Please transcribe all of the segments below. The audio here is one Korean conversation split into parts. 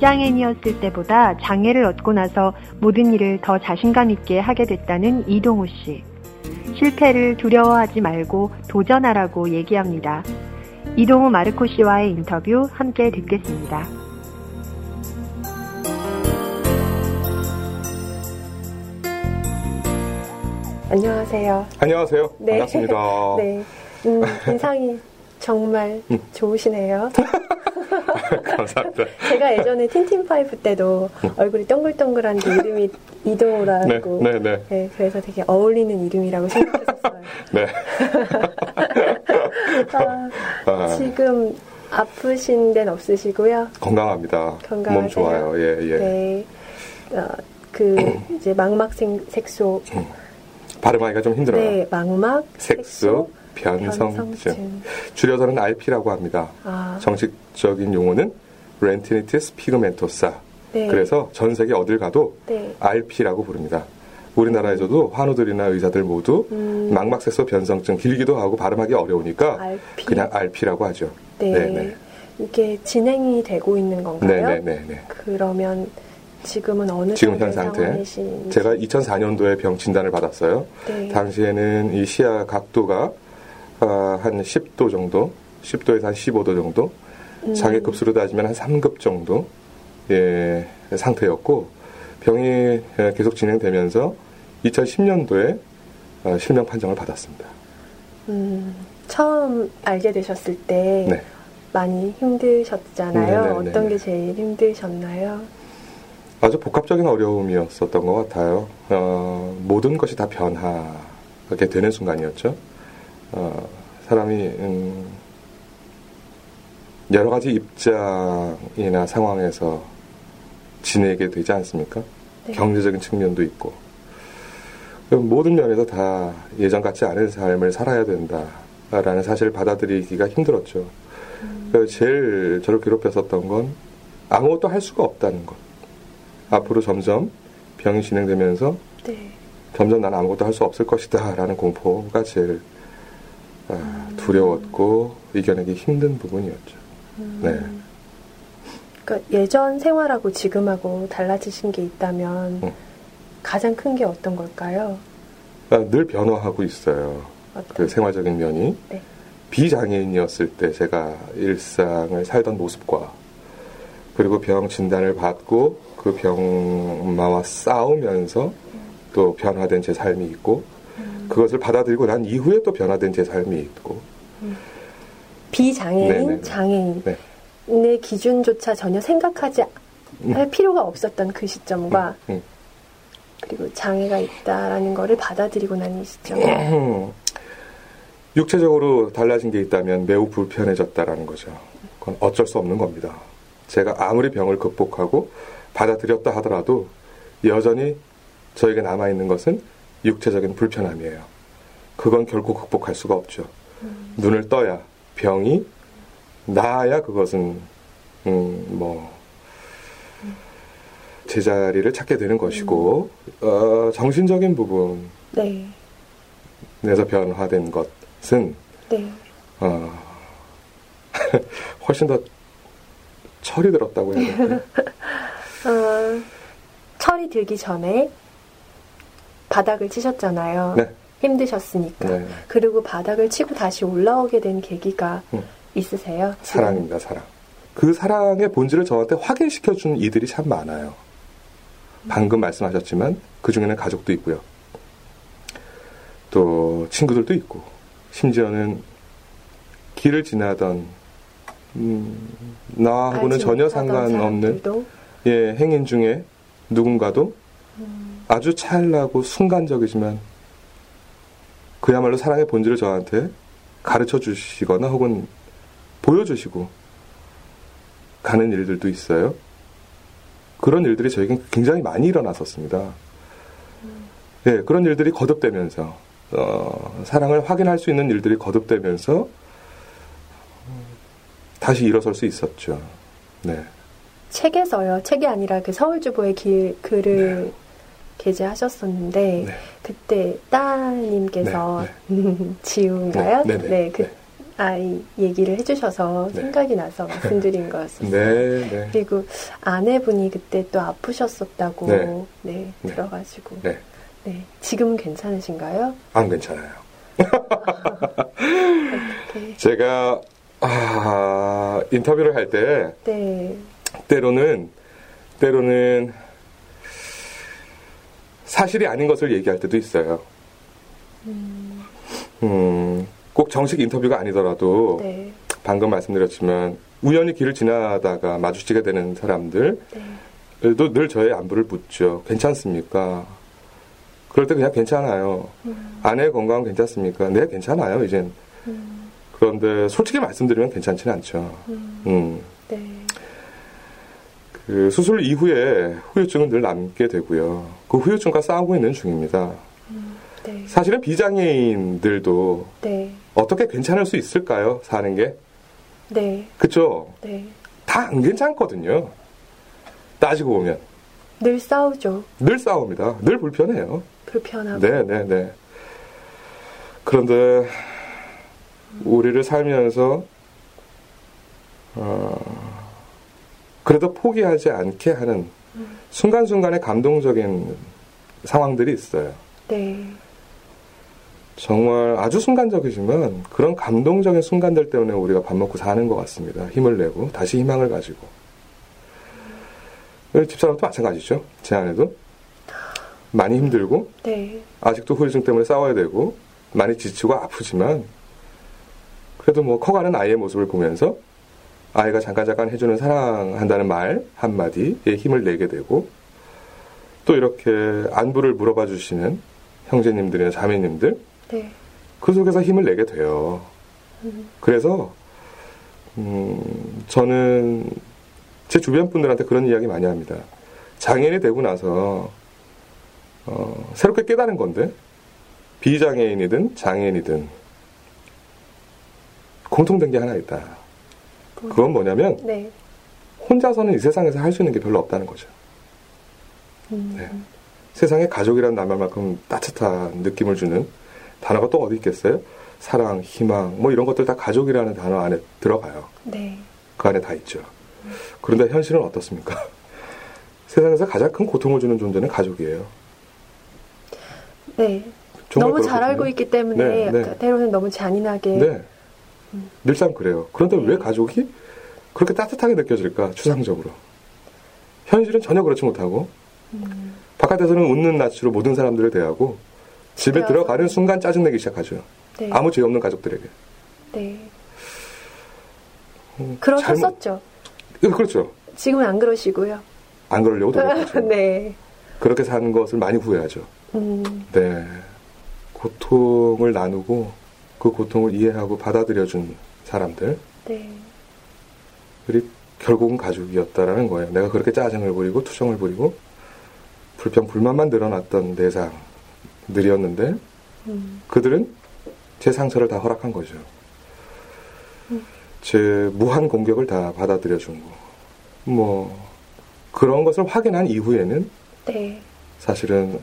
비장애인이었을 때보다 장애를 얻고 나서 모든 일을 더 자신감 있게 하게 됐다는 이동우 씨. 실패를 두려워하지 말고 도전하라고 얘기합니다. 이동우 마르코 씨와의 인터뷰 함께 듣겠습니다. 안녕하세요. 안녕하세요. 네. 반갑습니다. 네. 음, 인상이 정말 음. 좋으시네요. 감사합니다. 제가 예전에 틴틴파이브 때도 음. 얼굴이 동글동글한 게 이름이 이동우라고. 네, 네, 네, 네. 그래서 되게 어울리는 이름이라고 생각했었어요. 네. 아, 아, 지금 아프신 데는 없으시고요. 건강합니다. 건강하세요? 몸 좋아요. 예, 예. 네. 어, 그 이제 망막 색소. 음. 발음하기가 좀 힘들어요. 네, 망막 색소. 변성증. 변성증. 줄여서는 RP라고 합니다. 아. 정식적인 용어는 렌티니티스 피그멘토사. 네. 그래서 전 세계 어딜 가도 네. RP라고 부릅니다. 우리나라에서도 환우들이나 의사들 모두 음. 망막색소 변성증 길기도 하고 발음하기 어려우니까 RP. 그냥 RP라고 하죠. 네. 네네. 네. 이게 진행이 되고 있는 건가요? 네네네. 네, 네, 그러면 지금은 어느 지금 현 상태? 상황이신지. 제가 2004년도에 병 진단을 받았어요. 네. 당시에는 이 시야 각도가 어, 한 10도 정도, 10도에서 한 15도 정도, 음. 장애급수로 따지면 한 3급 정도 예, 상태였고 병이 예, 계속 진행되면서 2010년도에 어, 실명 판정을 받았습니다. 음, 처음 알게 되셨을 때 네. 많이 힘드셨잖아요. 네네네네. 어떤 게 제일 힘드셨나요? 아주 복합적인 어려움이었었던 것 같아요. 어, 모든 것이 다 변하게 되는 순간이었죠. 어, 사람이 음, 여러 가지 입장이나 상황에서 지내게 되지 않습니까? 네. 경제적인 측면도 있고 모든 면에서 다 예전 같지 않은 삶을 살아야 된다라는 사실을 받아들이기가 힘들었죠. 음. 제일 저를 괴롭혔었던 건 아무것도 할 수가 없다는 것. 앞으로 점점 병이 진행되면서 네. 점점 나는 아무것도 할 수 없을 것이다라는 공포가 제일 아, 두려웠고 이겨내기 힘든 부분이었죠. 음. 네. 그러니까 예전 생활하고 지금하고 달라지신 게 있다면 음. 가장 큰 게 어떤 걸까요? 아, 늘 변화하고 있어요. 어떤? 그 생활적인 면이 네. 비장애인이었을 때 제가 일상을 살던 모습과 그리고 병 진단을 받고 그 병마와 싸우면서 음. 또 변화된 제 삶이 있고 그것을 받아들이고 난 이후에 또 변화된 제 삶이 있고. 비장애인, 네네. 장애인. 네. 내 기준조차 전혀 생각하지 음. 할 필요가 없었던 그 시점과 음, 음. 그리고 장애가 있다라는 것을 받아들이고 난 이 시점. 음. 육체적으로 달라진 게 있다면 매우 불편해졌다라는 거죠. 그건 어쩔 수 없는 겁니다. 제가 아무리 병을 극복하고 받아들였다 하더라도 여전히 저에게 남아있는 것은 육체적인 불편함이에요. 그건 결코 극복할 수가 없죠. 음. 눈을 떠야 병이 나아야 그것은 음, 뭐 제자리를 찾게 되는 것이고 음. 어, 정신적인 부분 네. 에서 변화된 것은 네. 어, 훨씬 더 철이 들었다고 해야 될까요? 어, 철이 들기 전에 바닥을 치셨잖아요. 네. 힘드셨으니까. 네. 그리고 바닥을 치고 다시 올라오게 된 계기가 음. 있으세요? 사랑입니다, 사랑. 그 사랑의 본질을 저한테 확인시켜 준 이들이 참 많아요. 방금 말씀하셨지만 그 중에는 가족도 있고요. 또 친구들도 있고 심지어는 길을 지나던 음, 나하고는 전혀 상관없는 예, 행인 중에 누군가도 음. 아주 찰나고 순간적이지만 그야말로 사랑의 본질을 저한테 가르쳐 주시거나 혹은 보여주시고 가는 일들도 있어요. 그런 일들이 저에겐 굉장히 많이 일어났었습니다. 예, 그런 일들이 거듭되면서 어, 사랑을 확인할 수 있는 일들이 거듭되면서 다시 일어설 수 있었죠. 네. 책에서요. 책이 아니라 그 서울주보의 길, 글을 네. 게재하셨었는데 네. 그때 따님께서 네, 네. 지우인가요? 네, 네, 그 아이 얘기를 해주셔서 네. 생각이 나서 말씀드린 거였어요. 네, 네. 그리고 아내분이 그때 또 아프셨었다고 네, 네, 네. 들어가지고. 네. 네. 지금은 괜찮으신가요? 안 괜찮아요. 제가 아, 인터뷰를 할 때, 네. 때로는 때로는 사실이 아닌 것을 얘기할 때도 있어요. 음, 음 꼭 정식 인터뷰가 아니더라도 네. 방금 말씀드렸지만 우연히 길을 지나다가 마주치게 되는 사람들도 네. 늘 저의 안부를 묻죠. 괜찮습니까? 그럴 때 그냥 괜찮아요. 음. 아내의 건강은 괜찮습니까? 네, 괜찮아요, 이젠. 음. 그런데 솔직히 말씀드리면 괜찮지는 않죠. 음. 그 수술 이후에 후유증은 늘 남게 되고요. 그 후유증과 싸우고 있는 중입니다. 음, 네. 사실은 비장애인들도 네. 어떻게 괜찮을 수 있을까요? 사는 게? 네. 그쵸? 네. 다 안 괜찮거든요. 따지고 보면. 늘 싸우죠. 늘 싸웁니다. 늘 불편해요. 불편하고. 네, 네, 네. 그런데 우리를 살면서 어, 그래도 포기하지 않게 하는 순간순간의 감동적인 상황들이 있어요. 네. 정말 아주 순간적이지만 그런 감동적인 순간들 때문에 우리가 밥 먹고 사는 것 같습니다. 힘을 내고 다시 희망을 가지고. 집사람도 마찬가지죠. 제 아내도 많이 힘들고 네. 아직도 후유증 때문에 싸워야 되고 많이 지치고 아프지만 그래도 뭐 커가는 아이의 모습을 보면서 아이가 잠깐 잠깐 해주는 사랑한다는 말 한마디에 힘을 내게 되고 또 이렇게 안부를 물어봐 주시는 형제님들이나 자매님들 네. 그 속에서 힘을 내게 돼요. 음. 그래서 음, 저는 제 주변 분들한테 그런 이야기 많이 합니다. 장애인이 되고 나서 어, 새롭게 깨달은 건데 비장애인이든 장애인이든 공통된 게 하나 있다. 그건 뭐냐면 네. 혼자서는 이 세상에서 할 수 있는 게 별로 없다는 거죠. 음. 네. 세상에 가족이라는 말만큼 따뜻한 느낌을 주는 단어가 또 어디 있겠어요? 사랑, 희망, 뭐 이런 것들 다 가족이라는 단어 안에 들어가요. 네. 그 안에 다 있죠. 음. 그런데 현실은 어떻습니까? 세상에서 가장 큰 고통을 주는 존재는 가족이에요. 네. 너무 잘 알고 있기 때문에 네, 네. 때로는 너무 잔인하게 네. 늘상 그래요. 그런데 왜 가족이 그렇게 따뜻하게 느껴질까? 추상적으로. 현실은 전혀 그렇지 못하고 음. 바깥에서는 웃는 낯으로 모든 사람들을 대하고 집에 들어가는 순간 짜증내기 시작하죠. 네. 아무 죄 없는 가족들에게. 네. 음, 그러셨었죠. 네, 그렇죠. 지금은 안 그러시고요. 안 그러려고 노력하죠. 네. 그렇게 사는 것을 많이 후회하죠. 음. 네. 고통을 나누고 그 고통을 이해하고 받아들여준 사람들. 네. 그리 결국은 가족이었다라는 거예요. 내가 그렇게 짜증을 부리고 투정을 부리고 불평 불만만 늘어났던 대상들이었는데 음. 그들은 제 상처를 다 허락한 거죠. 음. 제 무한 공격을 다 받아들여준 거. 뭐 그런 것을 확인한 이후에는 네. 사실은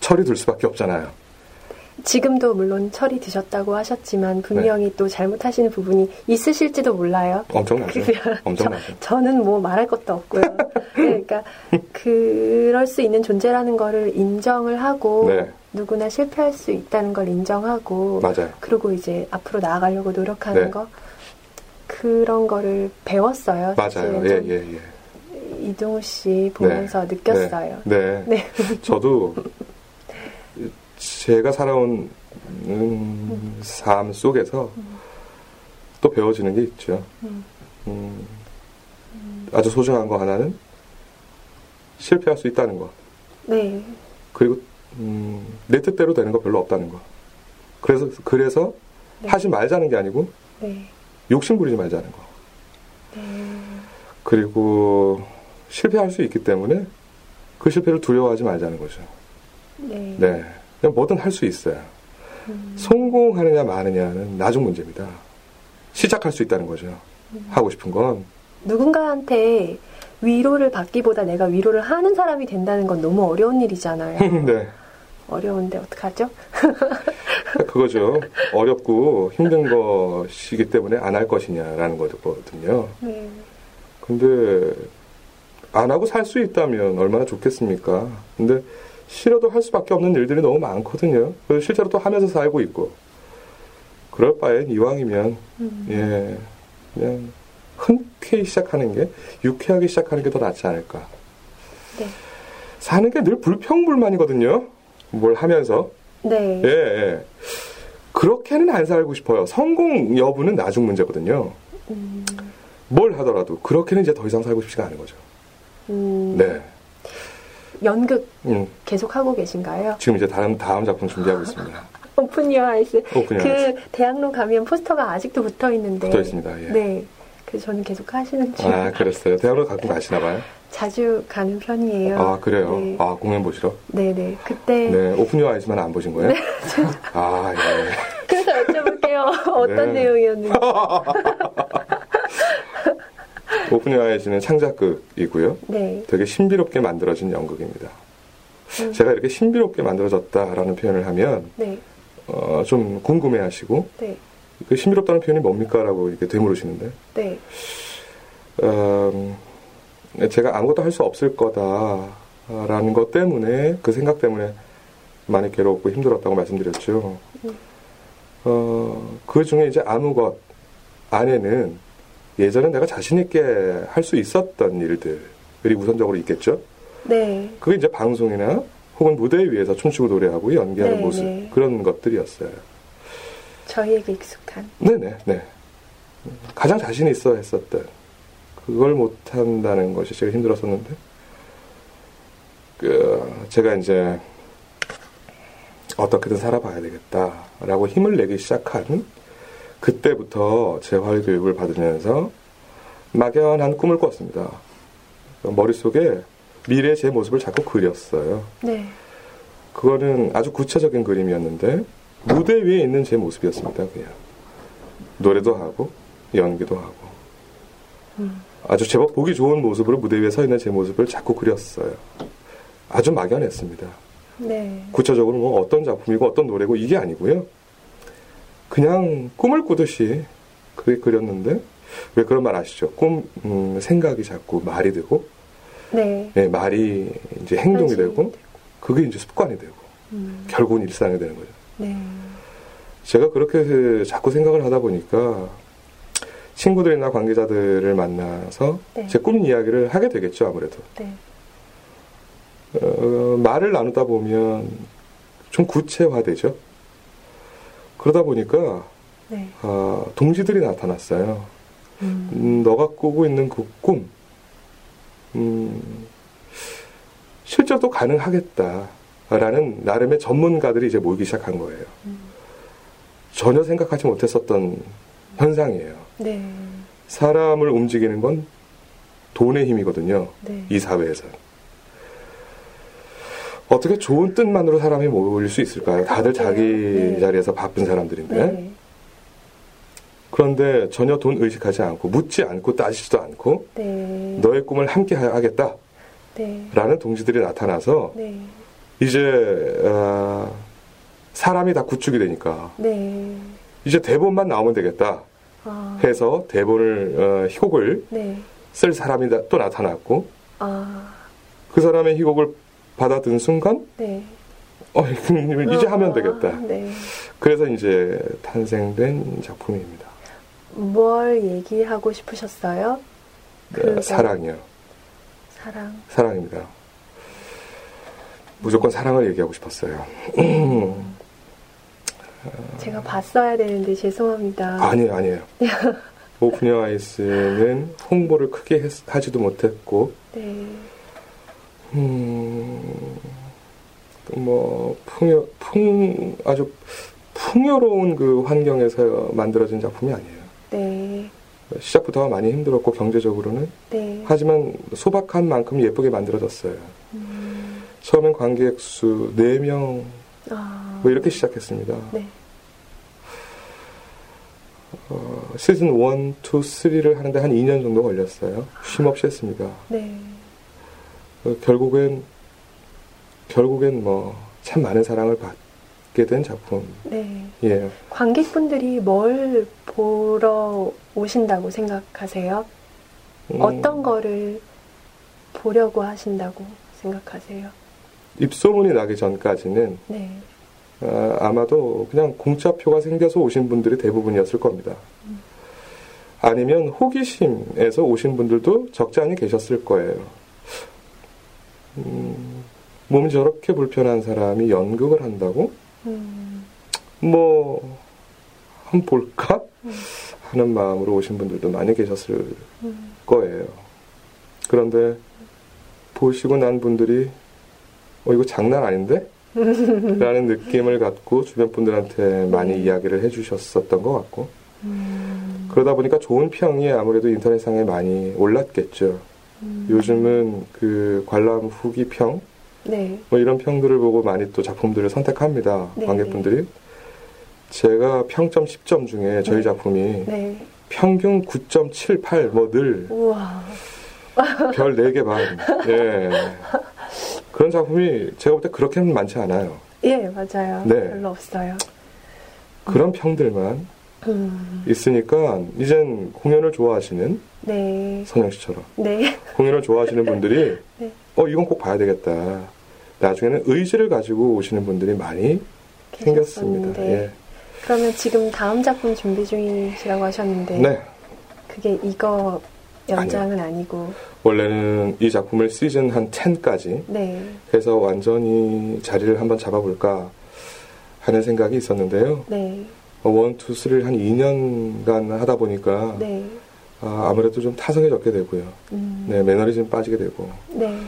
철이 들 수밖에 없잖아요. 지금도 물론 철이 드셨다고 하셨지만 분명히 네. 또 잘못하시는 부분이 있으실지도 몰라요. 엄청나죠. 엄청나죠. 저, 는뭐 말할 것도 없고요. 네, 그러니까 그럴 수 있는 존재라는 거를 인정을 하고 네. 누구나 실패할 수 있다는 걸 인정하고 맞아요. 그리고 이제 앞으로 나아가려고 노력하는 네. 거 그런 거를 배웠어요. 맞아요. 예, 예, 예. 이동우 씨 보면서 네. 느꼈어요. 네. 네. 저도 제가 살아온 음, 삶 속에서 또 배워지는 게 있죠. 음, 아주 소중한 거 하나는 실패할 수 있다는 거. 네. 그리고 음, 내 뜻대로 되는 거 별로 없다는 거. 그래서 그래서 네. 하지 말자는 게 아니고 네. 욕심 부리지 말자는 거. 네. 그리고 실패할 수 있기 때문에 그 실패를 두려워하지 말자는 거죠. 네. 네. 그냥 뭐든 할 수 있어요. 음. 성공하느냐 마느냐는 나중 문제입니다. 시작할 수 있다는 거죠. 음. 하고 싶은 건. 누군가한테 위로를 받기보다 내가 위로를 하는 사람이 된다는 건 너무 어려운 일이잖아요. 네. 어려운데 어떡하죠? 그거죠. 어렵고 힘든 것이기 때문에 안 할 것이냐라는 거거든요. 네. 근데 안 하고 살 수 있다면 얼마나 좋겠습니까? 근데 싫어도 할 수밖에 없는 일들이 너무 많거든요. 그래서 실제로 또 하면서 살고 있고. 그럴 바엔 이왕이면 음. 예 그냥 흔쾌히 시작하는 게 유쾌하게 시작하는 게 더 낫지 않을까. 네. 사는 게 늘 불평불만이거든요. 뭘 하면서. 네. 예, 예. 그렇게는 안 살고 싶어요. 성공 여부는 나중 문제거든요. 음. 뭘 하더라도 그렇게는 이제 더 이상 살고 싶지가 않은 거죠. 음. 네. 연극 음. 계속 하고 계신가요? 지금 이제 다음 다음 작품 준비하고 있습니다. Open Your Eyes. Open 그 대학로 가면 포스터가 아직도 붙어 있는데. 붙어 있습니다. 예. 네. 그래서 저는 계속 하시는 중. 아, 그랬어요. 대학로 가끔 가시나 봐요? 자주 가는 편이에요. 아, 그래요? 네. 아, 공연 보시러? 네네. 네. 그때. 네, Open Your Eyes만 안 보신 거예요? 네. 아, 예. 그래서 여쭤볼게요. 어떤 네. 내용이었는지. Open Your Eyes는 창작극이고요. 네. 되게 신비롭게 만들어진 연극입니다. 음. 제가 이렇게 신비롭게 만들어졌다라는 표현을 하면 네. 어, 좀 궁금해하시고 네. 그 신비롭다는 표현이 뭡니까라고 이렇게 되물으시는데 네. 음, 제가 아무것도 할 수 없을 거다라는 것 때문에 그 생각 때문에 많이 괴롭고 힘들었다고 말씀드렸죠. 음. 어, 그 중에 이제 아무것 안에는 예전에 내가 자신 있게 할 수 있었던 일들이 우선적으로 있겠죠. 네. 그게 이제 방송이나 혹은 무대 위에서 춤추고 노래하고 연기하는 네, 모습 네. 그런 것들이었어요. 저희에게 익숙한. 네네 네. 가장 자신 있어 했었던 그걸 못 한다는 것이 제일 힘들었었는데 그 제가 이제 어떻게든 살아봐야 되겠다라고 힘을 내기 시작한 그때부터 재활 교육을 받으면서 막연한 꿈을 꿨습니다. 머릿속에 미래의 제 모습을 자꾸 그렸어요. 네. 그거는 아주 구체적인 그림이었는데 무대 위에 있는 제 모습이었습니다. 그냥 노래도 하고 연기도 하고 음. 아주 제법 보기 좋은 모습으로 무대 위에 서 있는 제 모습을 자꾸 그렸어요. 아주 막연했습니다. 네. 구체적으로 뭐 어떤 작품이고 어떤 노래고 이게 아니고요. 그냥 꿈을 꾸듯이 그게 그렸는데 왜 그런 말 아시죠? 꿈 음, 생각이 자꾸 말이 되고 네. 네 말이 이제 행동이 되고 그게 이제 습관이 되고 음. 결국은 일상이 되는 거죠. 네. 제가 그렇게 자꾸 생각을 하다 보니까 친구들이나 관계자들을 만나서 네. 제꿈 이야기를 하게 되겠죠 아무래도. 네. 어, 말을 나누다 보면 좀 구체화되죠. 그러다 보니까 네. 어, 동지들이 나타났어요. 음. 음, 너가 꾸고 있는 그 꿈, 음, 실제로도 가능하겠다라는 나름의 전문가들이 이제 모이기 시작한 거예요. 음. 전혀 생각하지 못했었던 현상이에요. 네. 사람을 움직이는 건 돈의 힘이거든요. 네. 이 사회에서. 어떻게 좋은 뜻만으로 사람이 모일 수 있을까요? 다들 자기 네. 자리에서 바쁜 사람들인데. 네. 그런데 전혀 돈 의식하지 않고 묻지 않고 따지지도 않고 네. 너의 꿈을 함께 하겠다. 네. 라는 동지들이 나타나서 네. 이제 어, 사람이 다 구축이 되니까 네. 이제 대본만 나오면 되겠다 아. 해서 대본을 어, 희곡을 네. 쓸 사람이 또 나타났고 아. 그 사람의 희곡을 받아든 순간 네. 어, 이제 아. 하면 되겠다. 네. 그래서 이제 탄생된 작품입니다. 뭘 얘기하고 싶으셨어요? 네, 사랑이요. 사랑. 사랑입니다. 무조건 사랑을 얘기하고 싶었어요. 제가 봤어야 되는데 죄송합니다. 아니에요, 아니에요. 오프닝 아이스는 홍보를 크게 했, 하지도 못했고, 네. 음, 뭐, 풍요, 풍, 아주 풍요로운 그 환경에서 만들어진 작품이 아니에요. 네. 시작부터 많이 힘들었고 경제적으로는 네. 하지만 소박한 만큼 예쁘게 만들어졌어요. 음. 처음엔 관객 수 4명 아. 뭐 이렇게 시작했습니다. 네. 어, 시즌 1, 2, 3를 하는데 한 2년 정도 걸렸어요. 쉼 없이 했습니다. 네. 어, 결국엔 결국엔 뭐 참 많은 사랑을 받게 된 작품. 네. 예. 관객분들이 뭘 보러 오신다고 생각하세요? 음. 어떤 거를 보려고 하신다고 생각하세요? 입소문이 나기 전까지는 네. 아, 아마도 그냥 공짜표가 생겨서 오신 분들이 대부분이었을 겁니다. 음. 아니면 호기심에서 오신 분들도 적지 않이 계셨을 거예요. 음, 몸이 저렇게 불편한 사람이 연극을 한다고? 음. 뭐, 한번 볼까? 음. 하는 마음으로 오신 분들도 많이 계셨을 음. 거예요. 그런데 보시고 난 분들이 어, 이거 장난 아닌데? 라는 느낌을 갖고 주변 분들한테 많이 네. 이야기를 해주셨었던 것 같고 음. 그러다 보니까 좋은 평이 아무래도 인터넷상에 많이 올랐겠죠. 음. 요즘은 그 관람 후기 평, 네. 뭐 이런 평들을 보고 많이 또 작품들을 선택합니다. 네, 관객분들이. 네. 제가 평점 10점 중에 저희 네. 작품이 네. 평균 9.78 뭐 늘. 별 4개 반. 예. 그런 작품이 제가 볼 때 그렇게는 많지 않아요. 예, 맞아요. 네. 별로 없어요. 그런 평들만 음. 있으니까 이젠 공연을 좋아하시는 네. 선영 씨처럼 네. 공연을 좋아하시는 분들이 네. 어 이건 꼭 봐야 되겠다. 나중에는 의지를 가지고 오시는 분들이 많이 생겼습니다. 예. 그러면 지금 다음 작품 준비 중이시라고 하셨는데 네. 그게 이거 연장은 아니요. 아니고 원래는 이 작품을 시즌 한 10까지 네. 해서 완전히 자리를 한번 잡아볼까 하는 생각이 있었는데요. 네. 어, one, two, three를 한 2년간 하다 보니까 네. 아, 아무래도 좀 타성에 젖게 되고요. 음. 네, 매너리즘 빠지게 되고. 네.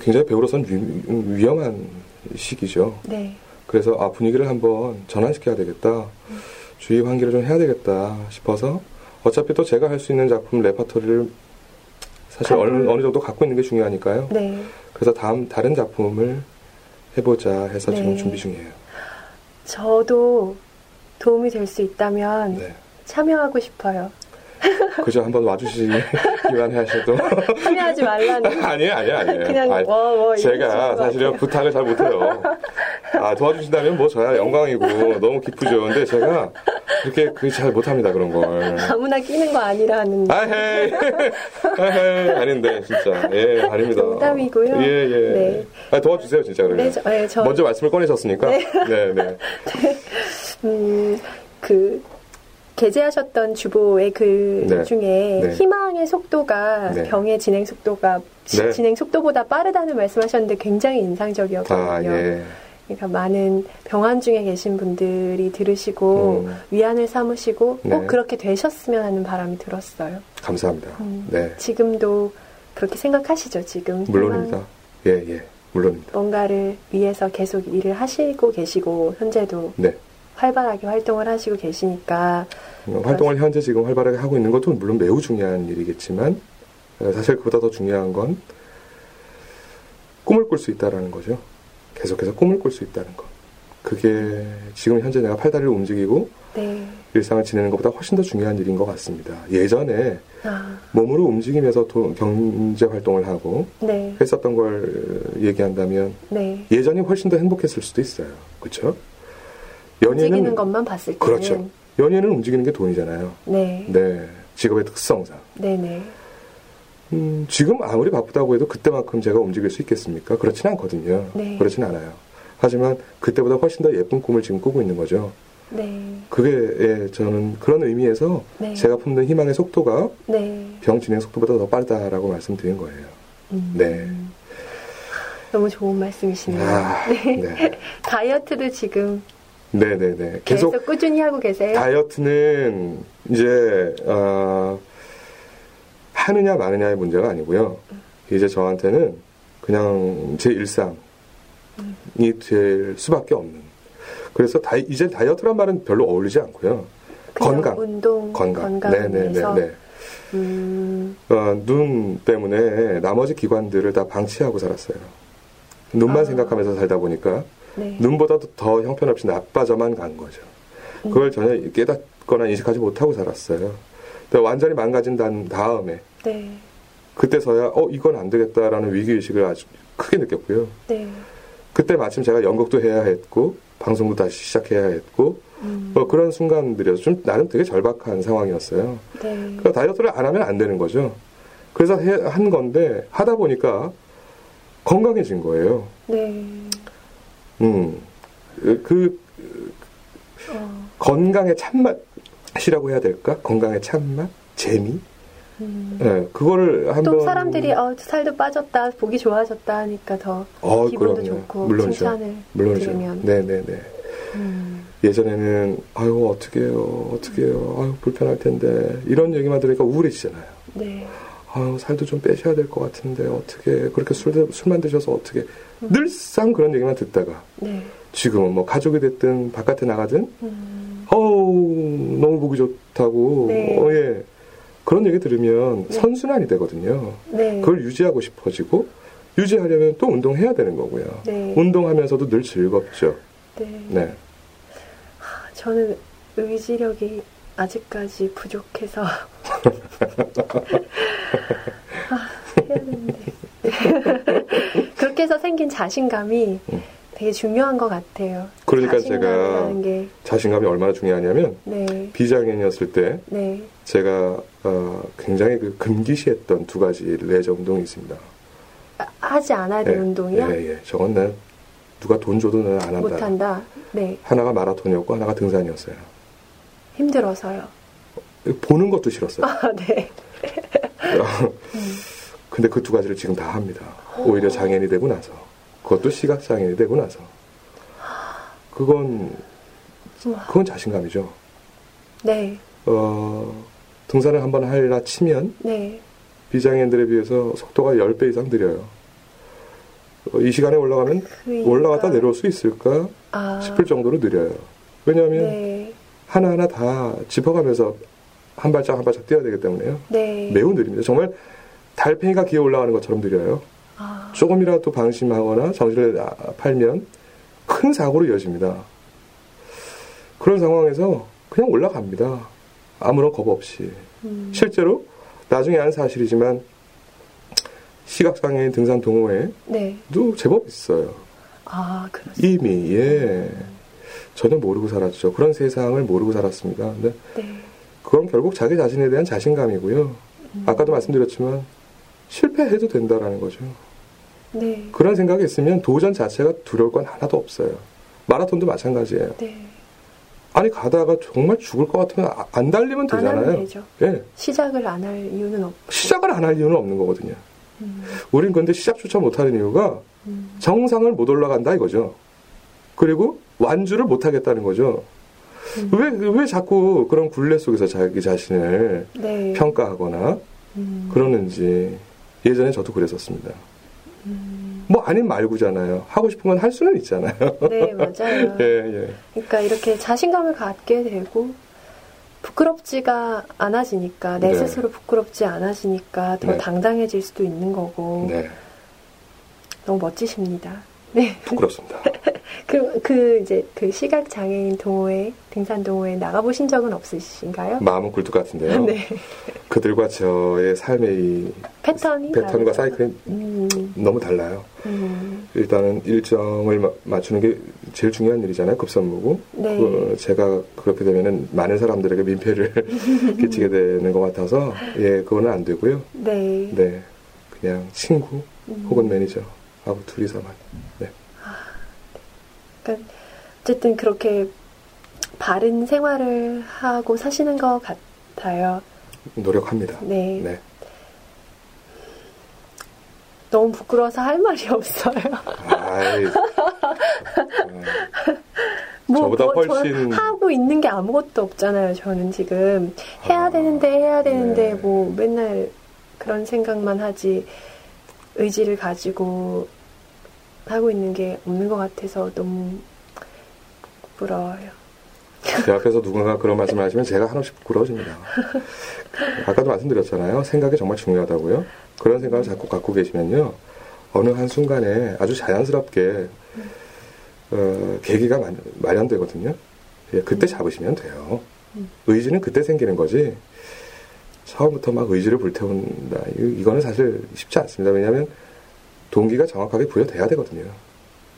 굉장히 배우로서는 위, 위험한 시기죠. 네. 그래서 아, 분위기를 한번 전환시켜야 되겠다. 음. 주의 환기를 좀 해야 되겠다 싶어서 어차피 또 제가 할 수 있는 작품 레퍼토리를 사실 어느, 어느 정도 갖고 있는 게 중요하니까요. 네. 그래서 다음 다른 작품을 해보자 해서 네. 지금 준비 중이에요. 저도 도움이 될 수 있다면 네. 참여하고 싶어요. 그죠 한번 와주시기만 하셔도. 참여하지 말라는 아니에요 아니에요 아니에요. 그냥 아, 뭐, 뭐 제가 사실은 부탁을 잘 못해요. 아 도와주신다면 뭐 저야 영광이고 너무 기쁘죠. 근데 제가 그렇게 그 잘 못합니다 그런 걸. 아무나 끼는 거 아니라는 아헤이. 아헤이. 아닌데 진짜. 예 아닙니다. 농담이고요. 예예. 예. 네. 아, 도와주세요 진짜 그러면. 네, 저, 네, 저... 먼저 말씀을 꺼내셨으니까. 네 네, 네. 음 그 게재하셨던 주보의 글 네. 중에 네. 희망의 속도가 네. 병의 진행 속도가 네. 진행 속도보다 빠르다는 말씀하셨는데 굉장히 인상적이었거든요. 아, 예. 그러니까 많은 병환 중에 계신 분들이 들으시고 음. 위안을 삼으시고 꼭 네. 그렇게 되셨으면 하는 바람이 들었어요. 감사합니다. 음. 네. 지금도 그렇게 생각하시죠, 지금? 물론입니다. 예, 예. 물론입니다. 뭔가를 위해서 계속 일을 하시고 계시고 현재도 네. 활발하게 활동을 하시고 계시니까 어, 활동을 현재 지금 활발하게 하고 있는 것도 물론 매우 중요한 일이겠지만 어, 사실 그보다 더 중요한 건 꿈을 꿀 수 있다라는 거죠. 계속해서 꿈을 꿀 수 있다는 것. 그게 지금 현재 내가 팔다리를 움직이고 네. 일상을 지내는 것보다 훨씬 더 중요한 일인 것 같습니다. 예전에 아. 몸으로 움직이면서 도, 경제 활동을 하고 네. 했었던 걸 얘기한다면 네. 예전이 훨씬 더 행복했을 수도 있어요. 그렇죠? 연예는 움직이는 것만 봤을 때 그렇죠. 연예는 움직이는 게 돈이잖아요. 네. 네. 직업의 특성상. 네네. 음, 지금 아무리 바쁘다고 해도 그때만큼 제가 움직일 수 있겠습니까? 그렇지는 않거든요. 네. 그렇지는 않아요. 하지만 그때보다 훨씬 더 예쁜 꿈을 지금 꾸고 있는 거죠. 네. 그게 예, 저는 그런 의미에서 네. 제가 품는 희망의 속도가 네. 병 진행 속도보다 더 빠르다라고 말씀드린 거예요. 음. 네. 너무 좋은 말씀이시네요. 아, 네. 네. 다이어트도 지금 네네네. 계속, 계속, 꾸준히 하고 계세요? 다이어트는 이제 어, 하느냐 마느냐의 문제가 아니고요. 이제 저한테는 그냥 제 일상이 될 수밖에 없는. 그래서 다이, 이제 다이어트란 말은 별로 어울리지 않고요. 건강, 운동, 건강, 네네네. 음... 어, 눈 때문에 나머지 기관들을 다 방치하고 살았어요. 눈만 아... 생각하면서 살다 보니까 네. 눈보다도 더 형편없이 나빠져만 간 거죠. 음. 그걸 전혀 깨닫거나 인식하지 못하고 살았어요. 완전히 망가진 다음에 네. 그때서야 어 이건 안 되겠다라는 위기 의식을 아주 크게 느꼈고요. 네. 그때 마침 제가 연극도 해야 했고 방송도 다시 시작해야 했고 음. 뭐 그런 순간들이어서 좀 나름 되게 절박한 상황이었어요. 네. 그러니까 다이어트를 안 하면 안 되는 거죠. 그래서 해, 한 건데 하다 보니까 건강해진 거예요. 네. 음. 그, 어. 건강의 참맛이라고 해야 될까? 건강의 참맛? 재미? 음. 네, 그거를 한번 또 사람들이 어, 살도 빠졌다, 보기 좋아졌다 하니까 더 어, 기분도 그럼요. 좋고 물론이죠. 칭찬을 물론이죠. 들으면 네네네. 음. 예전에는 아유 어떻게 해요, 어떻게 해요, 아유 불편할 텐데 이런 얘기만 들으니까 우울해지잖아요. 네. 아유 살도 좀 빼셔야 될 것 같은데 어떻게 그렇게 술 술만 드셔서 어떻게 음. 늘상 그런 얘기만 듣다가 네. 지금은 뭐 가족이 됐든 바깥에 나가든 음. 어우 너무 보기 좋다고 네. 어, 예. 그런 얘기 들으면 네. 선순환이 되거든요. 네. 그걸 유지하고 싶어지고 유지하려면 또 운동해야 되는 거고요. 네. 운동하면서도 늘 즐겁죠. 네. 네. 저는 의지력이 아직까지 부족해서 그렇게 해서 생긴 자신감이 음. 되게 중요한 것 같아요. 그러니까 제가 게. 자신감이 얼마나 중요하냐면 네. 비장애인이었을 때 네. 제가 어, 굉장히 그 금기시했던 두 가지 레저 운동이 있습니다. 아, 하지 않아야 되는 네. 운동이요? 예, 예. 저건 난 누가 돈 줘도 는안 한다. 못 한다. 네. 하나가 마라톤이었고 하나가 등산이었어요. 힘들어서요. 보는 것도 싫었어요. 아, 네. 근데 그 두 가지를 지금 다 합니다. 오히려 장애인이 되고 나서. 그것도 시각 장애인이 되고 나서. 그건, 그건 자신감이죠. 네. 어, 등산을 한 번 하려 치면, 네. 비장애인들에 비해서 속도가 10배 이상 느려요. 어, 이 시간에 올라가면 그러니까. 올라갔다 내려올 수 있을까 아. 싶을 정도로 느려요. 왜냐하면 네. 하나하나 다 짚어가면서 한 발짝 한 발짝 뛰어야 되기 때문에요. 네. 매우 느립니다. 정말 달팽이가 기어 올라가는 것처럼 느려요. 아. 조금이라도 방심하거나 정신을 팔면 큰 사고로 이어집니다. 그런 상황에서 그냥 올라갑니다. 아무런 겁 없이. 음. 실제로 나중에 한 사실이지만 시각장애인 등산 동호회도 네. 제법 있어요. 아, 그렇습니다. 이미, 예. 전혀 모르고 살았죠. 그런 세상을 모르고 살았습니다. 근데 네. 그건 결국 자기 자신에 대한 자신감이고요. 음. 아까도 말씀드렸지만 실패해도 된다라는 거죠. 네. 그런 생각이 있으면 도전 자체가 두려울 건 하나도 없어요. 마라톤도 마찬가지예요. 네. 아니 가다가 정말 죽을 것 같으면 안 달리면 되잖아요. 예. 시작을 안 할 이유는 없. 시작을 안 할 이유는 없는 거거든요. 음. 우린 근데 시작조차 못하는 이유가 음. 정상을 못 올라간다 이거죠. 그리고 완주를 못 하겠다는 거죠. 음. 왜, 왜 자꾸 그런 굴레 속에서 자기 자신을 네. 평가하거나 음. 그러는지 예전에 저도 그랬었습니다. 음. 뭐 아닌 말고잖아요. 하고 싶은 건할 수는 있잖아요. 네, 맞아요. 예, 예. 그러니까 이렇게 자신감을 갖게 되고 부끄럽지가 않아지니까 내 네. 스스로 부끄럽지 않아지니까 더 네. 당당해질 수도 있는 거고 네. 너무 멋지십니다. 네. 부끄럽습니다. 그, 그, 이제, 그 시각장애인 동호회, 등산 동호회 나가보신 적은 없으신가요? 마음은 굴뚝 같은데요. 네. 그들과 저의 삶의 패턴이 패턴과 사이클이 음. 너무 달라요. 음. 일단은 일정을 마, 맞추는 게 제일 중요한 일이잖아요. 급선무고. 네. 그, 제가 그렇게 되면은 많은 사람들에게 민폐를 끼치게 되는 것 같아서, 예, 그거는 안 되고요. 네. 네. 그냥 친구 음. 혹은 매니저 하고 둘이서만. 네. 그러니까 어쨌든 그렇게 바른 생활을 하고 사시는 것 같아요. 노력합니다. 네. 네. 너무 부끄러워서 할 말이 없어요. 아이, 뭐, 저보다 뭐, 훨씬 하고 있는 게 아무것도 없잖아요. 저는 지금 해야 아, 되는데 해야 되는데 네. 뭐 맨날 그런 생각만 하지 의지를 가지고 하고 있는 게 없는 것 같아서 너무 부러워요. 제 앞에서 누군가 그런 말씀을 하시면 제가 한없이 부끄러워집니다. 아까도 말씀드렸잖아요. 생각이 정말 중요하다고요. 그런 생각을 자꾸 갖고 계시면요. 어느 한순간에 아주 자연스럽게 어, 계기가 마련 되거든요. 예, 그때 잡으시면 돼요. 의지는 그때 생기는 거지. 처음부터 막 의지를 불태운다. 이거는 사실 쉽지 않습니다. 왜냐하면 동기가 정확하게 부여돼야 되거든요.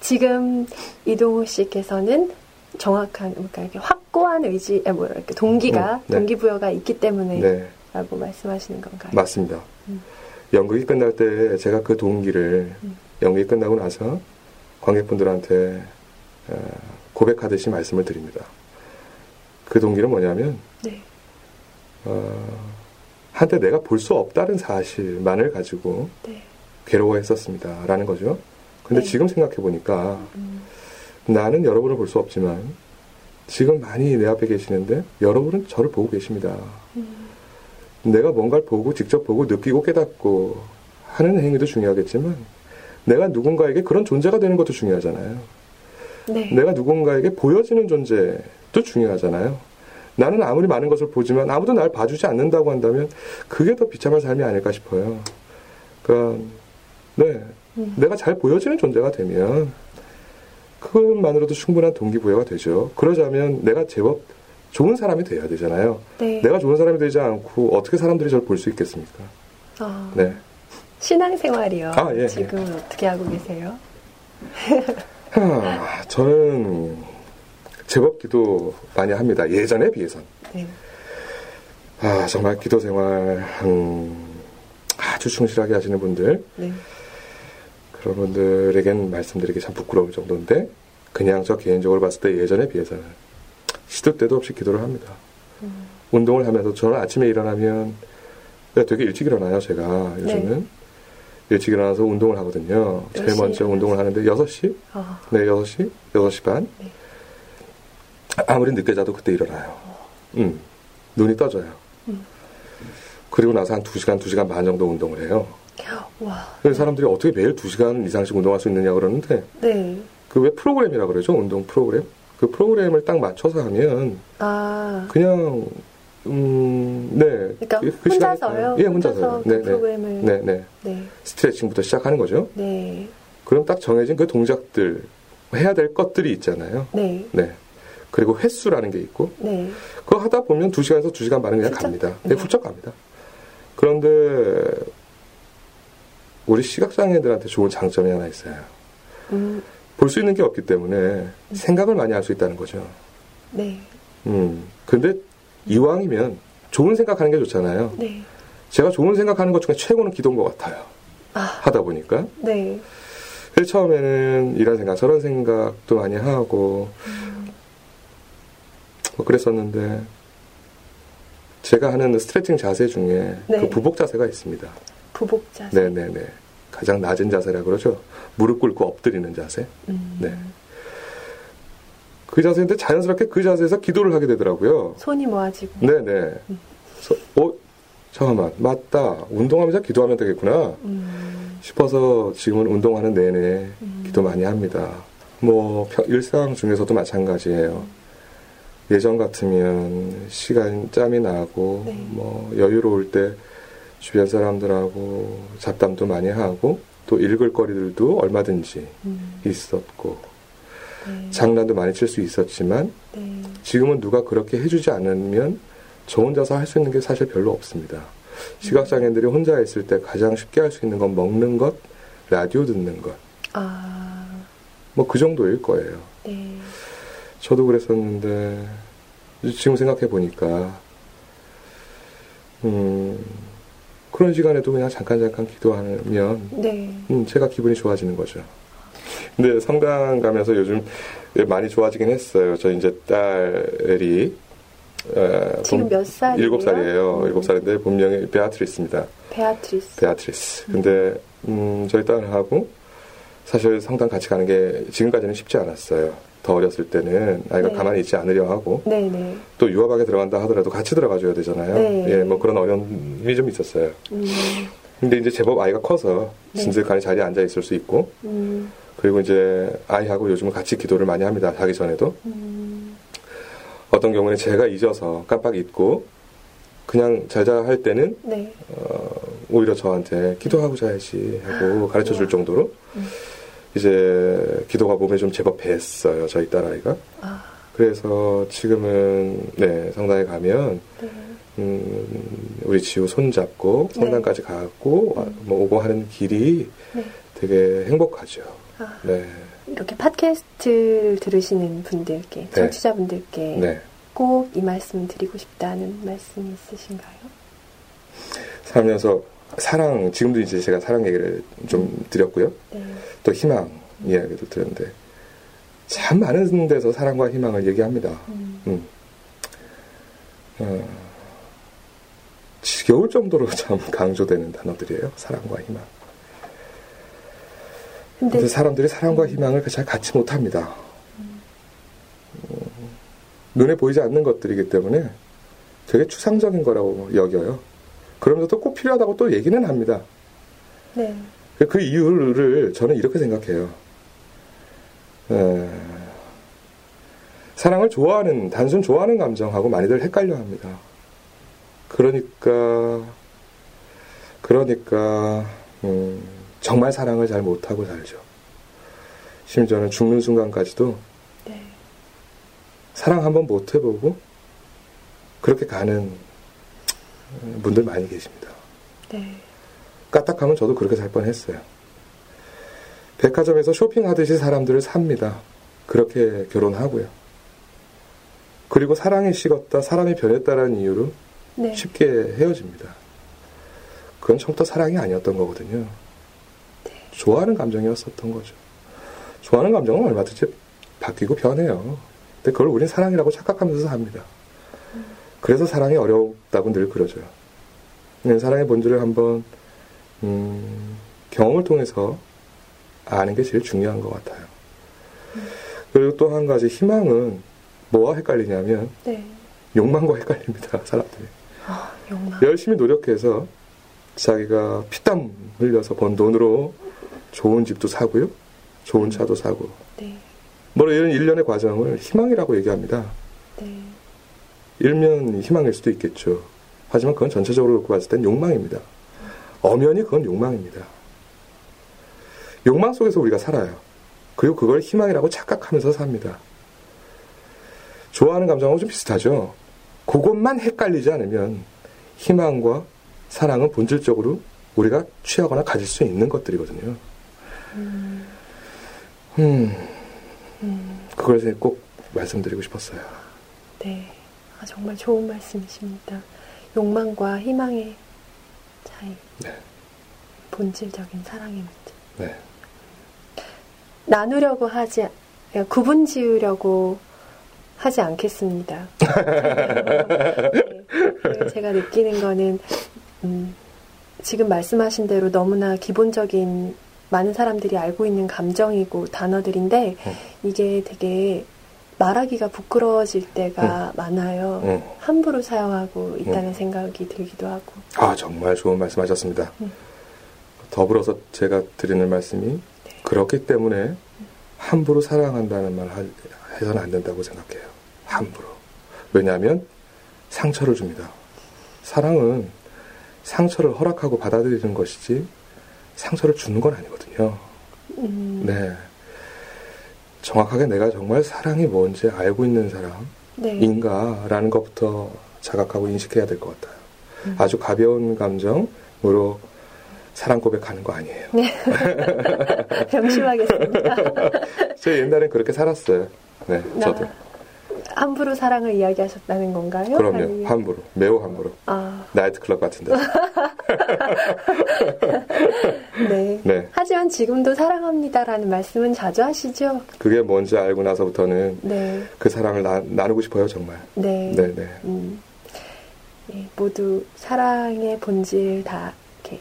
지금 이동호 씨께서는 정확한 그러니까 확고한 의지, 아, 뭐 이렇게 동기가 음, 네. 동기부여가 있기 때문에 네. 라고 말씀하시는 건가요? 맞습니다. 음. 연극이 끝날 때 제가 그 동기를 음. 연극이 끝나고 나서 관객분들한테 어, 고백하듯이 말씀을 드립니다. 그 동기는 뭐냐면 네. 어, 한때 내가 볼 수 없다는 사실만을 가지고 네. 괴로워했었습니다 라는 거죠. 근데 네. 지금 생각해 보니까 음. 나는 여러분을 볼 수 없지만 지금 많이 내 앞에 계시는데 여러분은 저를 보고 계십니다. 음. 내가 뭔가를 보고 직접 보고 느끼고 깨닫고 하는 행위도 중요하겠지만 내가 누군가에게 그런 존재가 되는 것도 중요하잖아요. 네. 내가 누군가에게 보여지는 존재도 중요하잖아요. 나는 아무리 많은 것을 보지만 아무도 날 봐주지 않는다고 한다면 그게 더 비참한 삶이 아닐까 싶어요. 그러니까 네, 음. 내가 잘 보여지는 존재가 되면 그것만으로도 충분한 동기부여가 되죠. 그러자면 내가 제법 좋은 사람이 돼야 되잖아요. 네. 내가 좋은 사람이 되지 않고 어떻게 사람들이 저를 볼 수 있겠습니까? 아, 네. 신앙생활이요. 아, 예, 예. 지금 예. 어떻게 하고 계세요? 하, 저는 제법 기도 많이 합니다. 예전에 비해선. 네. 아, 정말 기도 생활, 음, 아주 충실하게 하시는 분들. 네. 그런 분들에겐 말씀드리기 참 부끄러울 정도인데, 그냥 저 개인적으로 봤을 때 예전에 비해서는 시도 때도 없이 기도를 합니다. 음. 운동을 하면서 저는 아침에 일어나면 되게 일찍 일어나요, 제가 요즘은. 네. 일찍 일어나서 운동을 하거든요. 제일 먼저 운동을 하는데 6시? 아. 네, 6시? 6시 반? 네. 아무리 늦게 자도 그때 일어나요. 음, 눈이 떠져요. 음. 그리고 나서 한 2시간, 2시간 반 정도 운동을 해요. 와. 그래서 사람들이 어떻게 매일 2시간 이상씩 운동할 수 있느냐 그러는데 네. 그 왜 프로그램이라 그러죠? 운동 프로그램? 그 프로그램을 딱 맞춰서 하면 아. 그냥 음, 네. 그러니까 그, 그 혼자서요? 예, 혼자서요. 혼자서 그 네, 네, 프로그램을 네, 네. 네. 스트레칭부터 시작하는 거죠. 네. 그럼 딱 정해진 그 동작들 해야 될 것들이 있잖아요. 네. 네. 그리고 횟수라는 게 있고 네. 그거 하다 보면 2시간에서 2시간 반은 그냥 훌쩍? 갑니다. 네, 네, 훌쩍 갑니다. 그런데 우리 시각장애인들한테 좋은 장점이 하나 있어요. 음. 볼수 있는 게 없기 때문에 음. 생각을 많이 할 수 있다는 거죠. 네. 음. 근데 이왕이면 좋은 생각하는 게 좋잖아요. 네. 제가 좋은 생각하는 것 중에 최고는 기도인 것 같아요. 아. 하다 보니까. 네. 처음에는 이런 생각, 저런 생각도 많이 하고, 음. 뭐 그랬었는데, 제가 하는 스트레칭 자세 중에 네. 그 부복 자세가 있습니다. 부복 자세? 네네네. 가장 낮은 자세라 그러죠. 무릎 꿇고 엎드리는 자세. 음. 네. 그 자세인데 자연스럽게 그 자세에서 기도를 하게 되더라고요. 손이 모아지고. 네네. 음. 어, 잠깐만, 맞다. 운동하면서 기도하면 되겠구나. 음. 싶어서 지금은 운동하는 내내 음. 기도 많이 합니다. 뭐, 일상 중에서도 마찬가지예요. 예전 같으면 시간 짬이 나고, 네. 뭐, 여유로울 때 주변 사람들하고 잡담도 많이 하고, 또 읽을 거리들도 얼마든지 음. 있었고, 네. 장난도 많이 칠 수 있었지만 네. 지금은 누가 그렇게 해주지 않으면 저 혼자서 할 수 있는 게 사실 별로 없습니다. 시각장애인들이 혼자 있을 때 가장 쉽게 할 수 있는 건 먹는 것, 라디오 듣는 것. 아. 뭐 그 정도일 거예요. 네. 저도 그랬었는데 지금 생각해 보니까 음, 그런 시간에도 그냥 잠깐 잠깐 기도하면 네. 음, 제가 기분이 좋아지는 거죠. 근데 성당 가면서 요즘 많이 좋아지긴 했어요. 저 이제 딸이 어, 지금 몇 살이에요? 일곱 살이에요. 음. 일곱 살인데 본명이 베아트리스입니다. 베아트리스. 베아트리스. 음. 근데 음, 저희 딸하고 사실 성당 같이 가는 게 지금까지는 쉽지 않았어요. 더 어렸을 때는 아이가 네. 가만히 있지 않으려 하고 네네. 네. 또 유아방에 들어간다 하더라도 같이 들어가 줘야 되잖아요. 네. 예, 뭐 그런 어려움이 좀 있었어요. 음. 근데 이제 제법 아이가 커서 네. 진득하니 자리에 앉아 있을 수 있고 음. 그리고 이제 아이하고 요즘은 같이 기도를 많이 합니다. 자기 전에도. 음. 어떤 경우는 제가 잊어서 깜빡 잊고 그냥 자자 할 때는 네. 어, 오히려 저한테 기도하고 자야지 하고 아, 가르쳐 줄 정도로 음. 이제 기도가 몸에 좀 제법 뱄어요. 저희 딸아이가. 아. 그래서 지금은 네 성당에 가면 네. 음, 우리 지우 손잡고 성당까지 네. 가고 음. 뭐 오고 하는 길이 네. 되게 행복하죠. 아, 네. 이렇게 팟캐스트 들으시는 분들께, 네. 청취자분들께 네. 꼭이 말씀을 드리고 싶다는 말씀이 있으신가요? 살면서 사랑, 지금도 이제 제가 사랑 얘기를 좀 드렸고요. 네. 또 희망 이야기도 드렸는데, 참 많은 데서 사랑과 희망을 얘기합니다. 음. 음. 어, 지겨울 정도로 참 강조되는 단어들이에요. 사랑과 희망. 근데 사람들이 사랑과 희망을 잘 갖지 못합니다. 음. 눈에 보이지 않는 것들이기 때문에 되게 추상적인 거라고 여겨요. 그러면서 꼭 필요하다고 또 얘기는 합니다. 네. 그 이유를 저는 이렇게 생각해요. 에, 사랑을 좋아하는, 단순 좋아하는 감정하고 많이들 헷갈려 합니다. 그러니까, 그러니까, 음, 정말 사랑을 잘 못하고 살죠. 심지어는 죽는 순간까지도 네. 사랑 한번 못 해보고 그렇게 가는 분들 많이 계십니다. 네. 까딱하면 저도 그렇게 살 뻔했어요. 백화점에서 쇼핑하듯이 사람들을 삽니다. 그렇게 결혼하고요. 그리고 사랑이 식었다, 사람이 변했다라는 이유로 네. 쉽게 헤어집니다. 그건 처음부터 사랑이 아니었던 거거든요. 좋아하는 감정이었었던 거죠. 좋아하는 감정은 얼마든지 바뀌고 변해요. 근데 그걸 우리는 사랑이라고 착각하면서 삽니다. 그래서 사랑이 어렵다고 늘 그러죠. 사랑의 본질을 한번 음, 경험을 통해서 아는 게 제일 중요한 것 같아요. 그리고 또 한 가지 희망은 뭐와 헷갈리냐면 네. 욕망과 헷갈립니다. 사람들이. 아, 욕망. 열심히 노력해서 자기가 피땀 흘려서 번 돈으로 좋은 집도 사고요. 좋은 차도 사고. 네. 뭐 이런 일련의 과정을 희망이라고 얘기합니다. 네. 일면 희망일 수도 있겠죠. 하지만 그건 전체적으로 놓고 봤을 땐 욕망입니다. 엄연히 그건 욕망입니다. 욕망 속에서 우리가 살아요. 그리고 그걸 희망이라고 착각하면서 삽니다. 좋아하는 감정하고 좀 비슷하죠. 그것만 헷갈리지 않으면 희망과 사랑은 본질적으로 우리가 취하거나 가질 수 있는 것들이거든요. 음. 음. 그걸 꼭 말씀드리고 싶었어요. 네. 아, 정말 좋은 말씀이십니다. 욕망과 희망의 차이. 네. 본질적인 사랑의 문제. 네. 나누려고 하지, 구분 지으려고 하지 않겠습니다. 네. 제가 느끼는 거는, 음, 지금 말씀하신 대로 너무나 기본적인 많은 사람들이 알고 있는 감정이고 단어들인데 음. 이게 되게 말하기가 부끄러워질 때가 음. 많아요. 음. 함부로 사용하고 있다는 음. 생각이 들기도 하고. 아 정말 좋은 말씀 하셨습니다. 음. 더불어서 제가 드리는 말씀이 네. 그렇기 때문에 함부로 사랑한다는 말 해서는 안 된다고 생각해요. 함부로. 왜냐하면 상처를 줍니다. 사랑은 상처를 허락하고 받아들이는 것이지 상처를 주는 건 아니거든요. 음. 네. 정확하게 내가 정말 사랑이 뭔지 알고 있는 사람인가라는 네. 것부터 자각하고 인식해야 될 것 같아요. 음. 아주 가벼운 감정으로 사랑 고백하는 거 아니에요. 네. 명심하겠습니다. 제가 옛날엔 그렇게 살았어요. 네, 저도. 함부로 사랑을 이야기하셨다는 건가요? 그럼요. 아니면... 함부로. 매우 함부로. 아. 나이트클럽 같은 데 네. 네. 하지만 지금도 사랑합니다라는 말씀은 자주 하시죠? 그게 뭔지 알고 나서부터는 네. 그 사랑을 나, 누고 싶어요, 정말. 네. 네, 네. 음. 네. 모두 사랑의 본질 다 이렇게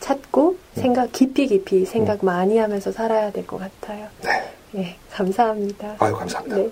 찾고 음. 생각 깊이 깊이 생각 음. 많이 하면서 살아야 될 것 같아요. 네. 네, 감사합니다. 아유, 감사합니다. 네.